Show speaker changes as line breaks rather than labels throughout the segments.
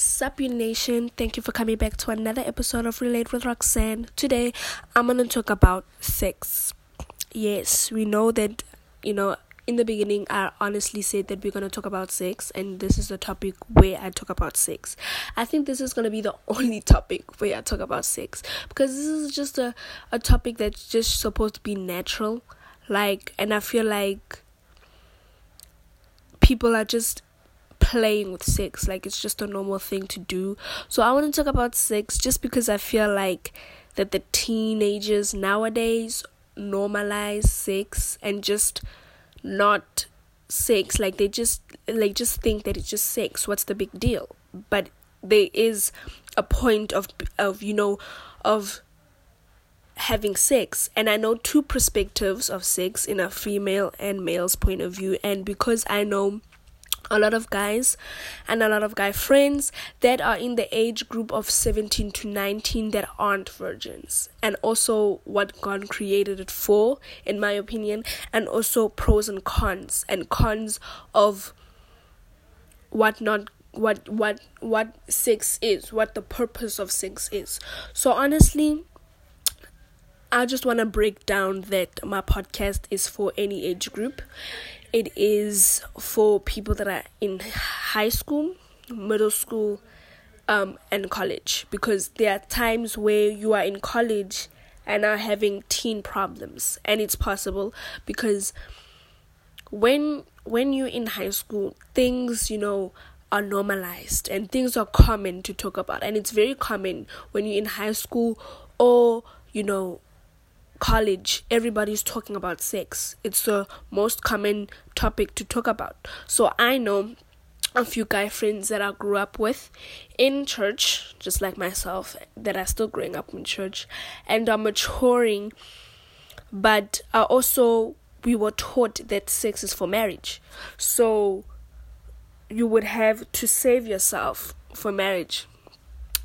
Sup, nation. Thank you for coming back to another episode of Relate with Roxanne. Today, I'm going to talk about sex. Yes, we know that, you know, in the beginning, I honestly said that we're going to talk about sex, and this is the topic where I talk about sex. I think this is going to be the only topic where I talk about sex because this is just a, a topic that's just supposed to be natural. Like, and I feel like people are just playing with sex like it's just a normal thing to do. So i want to talk about sex just because i feel like that the teenagers nowadays normalize sex and just not sex. Like they just like just think that it's just sex. What's the big deal? But there is a point of of you know of having sex. And i know two perspectives of sex in a female and male's point of view. And because i know a lot of guys and a lot of guy friends that are in the age group of 17 to 19 that aren't virgins. And also what God created it for in my opinion and also pros and cons and cons of what not what what what sex is what the purpose of sex is. So honestly I just want to break down that my podcast is for any age group it is for people that are in high school, middle school, um, and college. Because there are times where you are in college and are having teen problems, and it's possible because when when you're in high school, things you know are normalized and things are common to talk about, and it's very common when you're in high school or you know college, everybody's talking about sex. It's the most common topic to talk about. So I know a few guy friends that I grew up with in church, just like myself, that are still growing up in church and are maturing. But are also, we were taught that sex is for marriage. So you would have to save yourself for marriage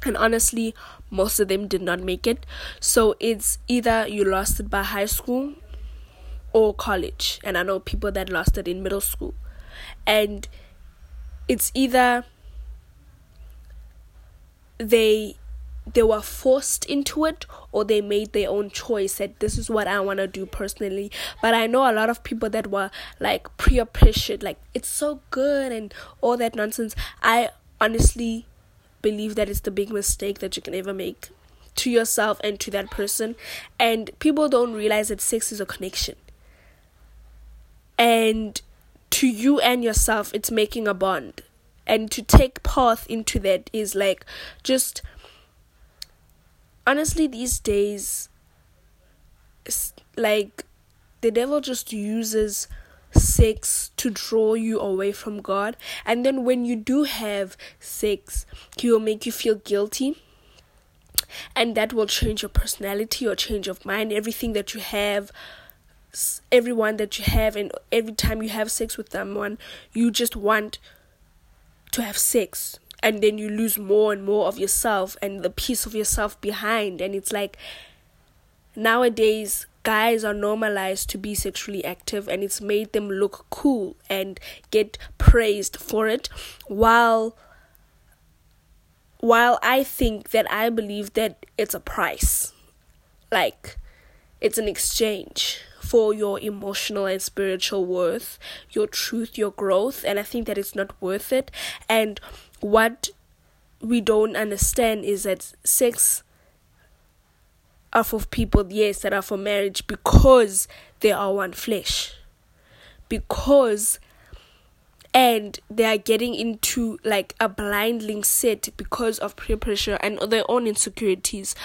and honestly most of them did not make it so it's either you lost it by high school or college and i know people that lost it in middle school and it's either they they were forced into it or they made their own choice that this is what I want to do personally. But I know a lot of people that were like pre pressured, like it's so good and all that nonsense. I honestly believe that it's the big mistake that you can ever make to yourself and to that person. And people don't realize that sex is a connection. And to you and yourself, it's making a bond. And to take path into that is like just honestly, these days, like the devil just uses sex to draw you away from God. And then when you do have sex, he will make you feel guilty. And that will change your personality or change of mind. Everything that you have, everyone that you have, and every time you have sex with someone, you just want to have sex. And then you lose more and more of yourself and the piece of yourself behind. And it's like nowadays, guys are normalized to be sexually active and it's made them look cool and get praised for it while while I think that I believe that it's a price like it's an exchange for your emotional and spiritual worth, your truth, your growth, and I think that it's not worth it. And what we don't understand is that sex are for people, yes, that are for marriage because they are one flesh. Because and they are getting into like a blinding set because of peer pressure and their own insecurities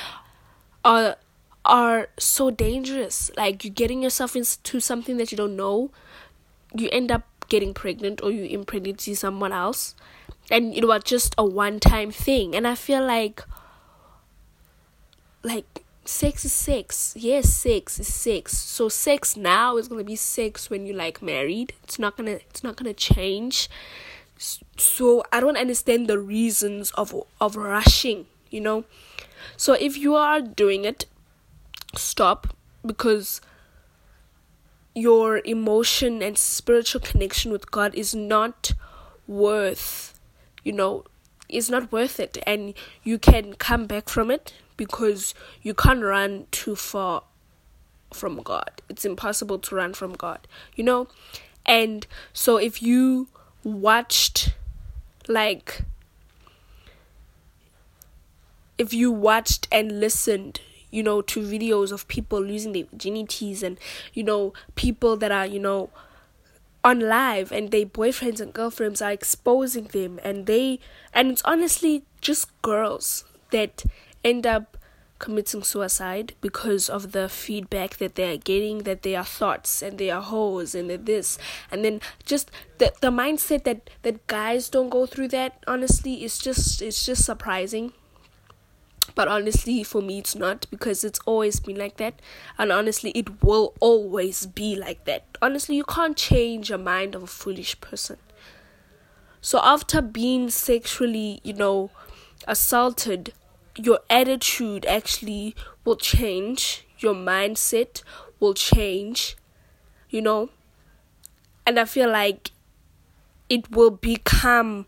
are are so dangerous. Like you're getting yourself into something that you don't know. You end up getting pregnant or you impregnate someone else. And it was just a one time thing. And I feel like like sex is sex. Yes, sex is sex. So sex now is gonna be sex when you like married. It's not gonna it's not gonna change. So I don't understand the reasons of of rushing, you know. So if you are doing it, stop because your emotion and spiritual connection with God is not worth, you know, is not worth it and you can come back from it because you can't run too far from God. It's impossible to run from God, you know? And so if you watched like if you watched and listened you know to videos of people losing their virginities and you know people that are you know on live and their boyfriends and girlfriends are exposing them and they and it's honestly just girls that end up committing suicide because of the feedback that they're getting that they are thoughts and they are hoes and this. And then just the the mindset that that guys don't go through that honestly is just it's just surprising. But honestly for me it's not because it's always been like that. And honestly it will always be like that. Honestly you can't change a mind of a foolish person. So after being sexually you know assaulted your attitude actually will change your mindset will change you know and i feel like it will become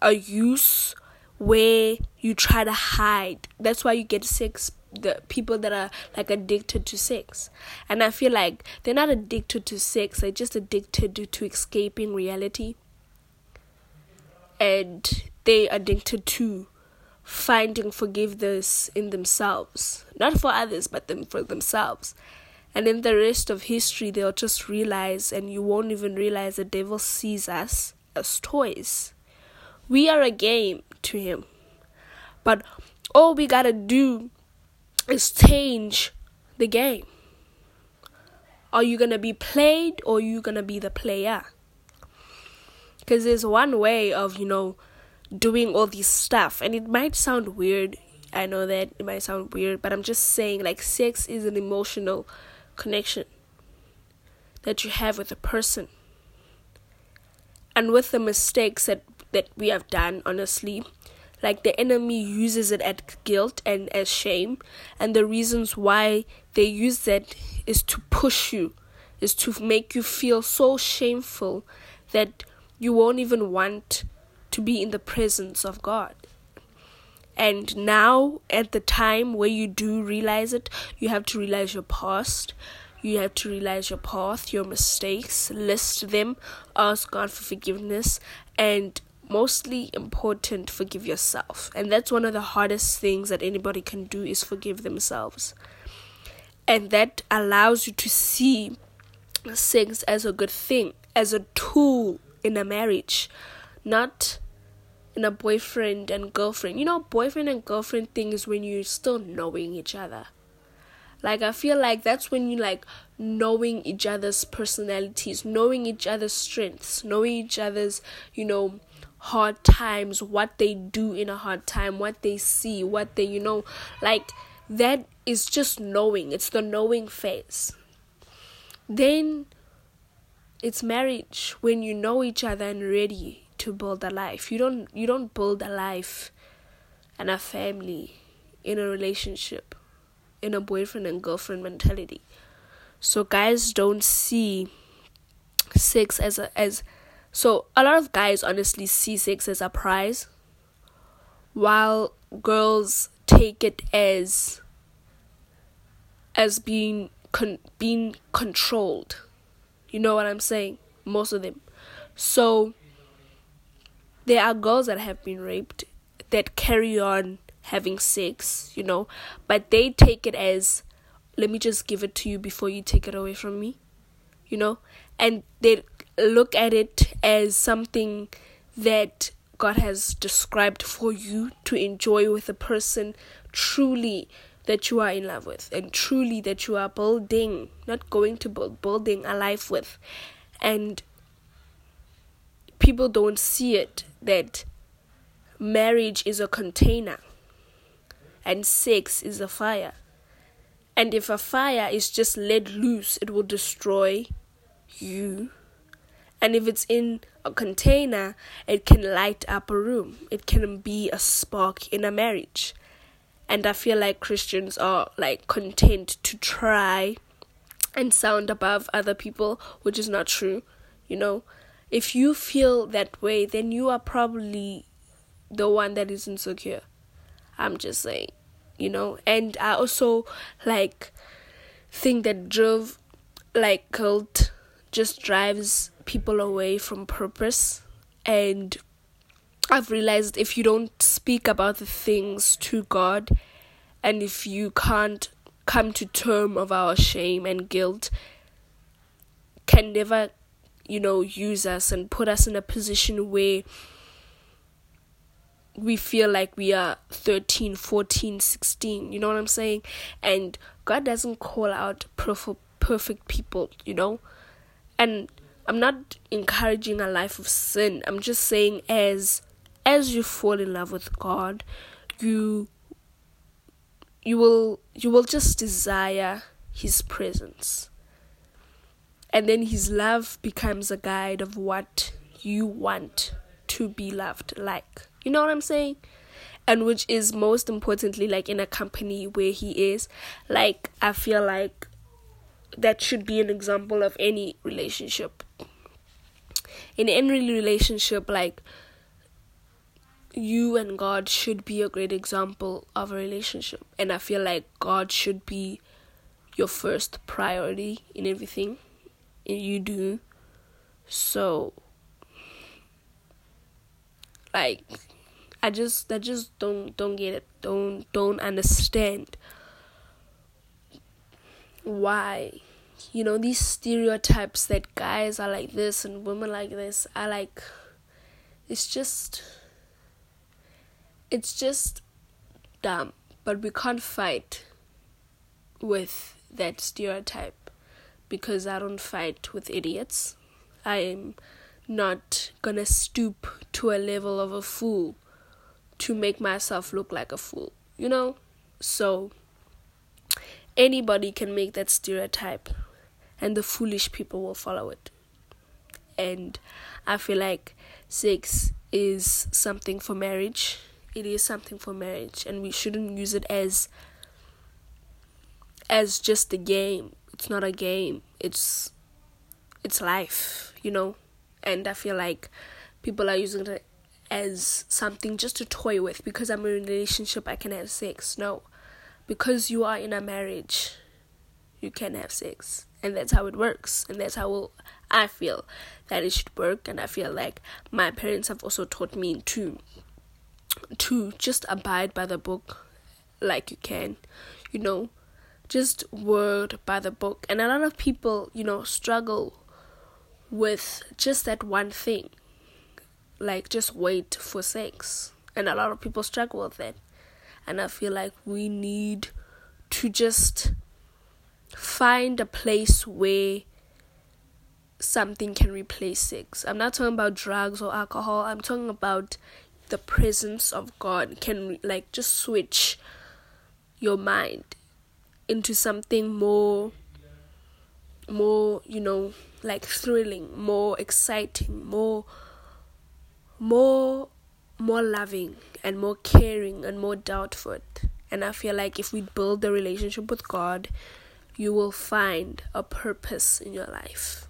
a use where you try to hide. That's why you get sex the people that are like addicted to sex. And I feel like they're not addicted to sex, they're just addicted to, to escaping reality. And they addicted to finding forgiveness in themselves. Not for others, but them for themselves. And in the rest of history they'll just realize and you won't even realize the devil sees us as toys. We are a game to him. But all we gotta do is change the game. Are you gonna be played or are you gonna be the player? Because there's one way of, you know, doing all this stuff, and it might sound weird. I know that it might sound weird, but I'm just saying, like, sex is an emotional connection that you have with a person. And with the mistakes that that we have done, honestly. Like the enemy uses it as guilt and as shame, and the reasons why they use that is to push you, is to make you feel so shameful that you won't even want to be in the presence of God. And now, at the time where you do realize it, you have to realize your past. You have to realize your path, your mistakes, list them, ask God for forgiveness, and mostly important forgive yourself and that's one of the hardest things that anybody can do is forgive themselves and that allows you to see sex as a good thing as a tool in a marriage not in a boyfriend and girlfriend you know boyfriend and girlfriend thing is when you're still knowing each other like i feel like that's when you like knowing each other's personalities knowing each other's strengths knowing each other's you know hard times, what they do in a hard time, what they see, what they, you know, like that is just knowing. It's the knowing phase. Then it's marriage when you know each other and ready to build a life. You don't you don't build a life and a family in a relationship in a boyfriend and girlfriend mentality. So guys don't see sex as a as so a lot of guys honestly see sex as a prize, while girls take it as as being con- being controlled. You know what I'm saying? Most of them. So there are girls that have been raped that carry on having sex, you know, but they take it as let me just give it to you before you take it away from me, you know, and they look at it as something that God has described for you to enjoy with a person truly that you are in love with and truly that you are building, not going to build, building a life with. And people don't see it that marriage is a container and sex is a fire. And if a fire is just let loose, it will destroy you and if it's in a container, it can light up a room. It can be a spark in a marriage. And I feel like Christians are like content to try and sound above other people, which is not true. You know, if you feel that way, then you are probably the one that is insecure. I'm just saying, you know. And I also like think that drove like cult just drives people away from purpose and I've realized if you don't speak about the things to God and if you can't come to term of our shame and guilt can never you know use us and put us in a position where we feel like we are 13 14 16 you know what i'm saying? And god doesn't call out perfect perfect people you know? And i'm not encouraging a life of sin. I'm just saying as as you fall in love with god you you will you will just desire his presence and then his love becomes a guide of what you want to be loved like. You know what i'm saying? And which is most importantly like in a company where he is. Like i feel like that should be an example of any relationship. In any relationship like you and God should be a great example of a relationship. And I feel like God should be your first priority in everything you do. So like I just I just don't don't get it. Don't don't understand why you know these stereotypes that guys are like this and women like this I like it's just it's just dumb, but we can't fight with that stereotype because I don't fight with idiots. I am not gonna stoop to a level of a fool to make myself look like a fool, you know? So, anybody can make that stereotype, and the foolish people will follow it. And I feel like sex is something for marriage it is something for marriage and we shouldn't use it as as just a game it's not a game. It's it's life you know? And i feel like people are using it as something just to toy with because i'm in a relationship i can have sex. No. Because you are in a marriage you can have sex. And that's how it works. And that's how i feel that it should work. And i feel like my parents have also taught me to to just abide by the book like you can, you know, just word by the book. And a lot of people, you know, struggle with just that one thing, like just wait for sex. And a lot of people struggle with that. And I feel like we need to just find a place where something can replace sex. I'm not talking about drugs or alcohol. I'm talking about the presence of God can like just switch your mind into something more more you know like thrilling more exciting more more more loving and more caring and more doubtful. And i feel like if we build the relationship with god you will find a purpose in your life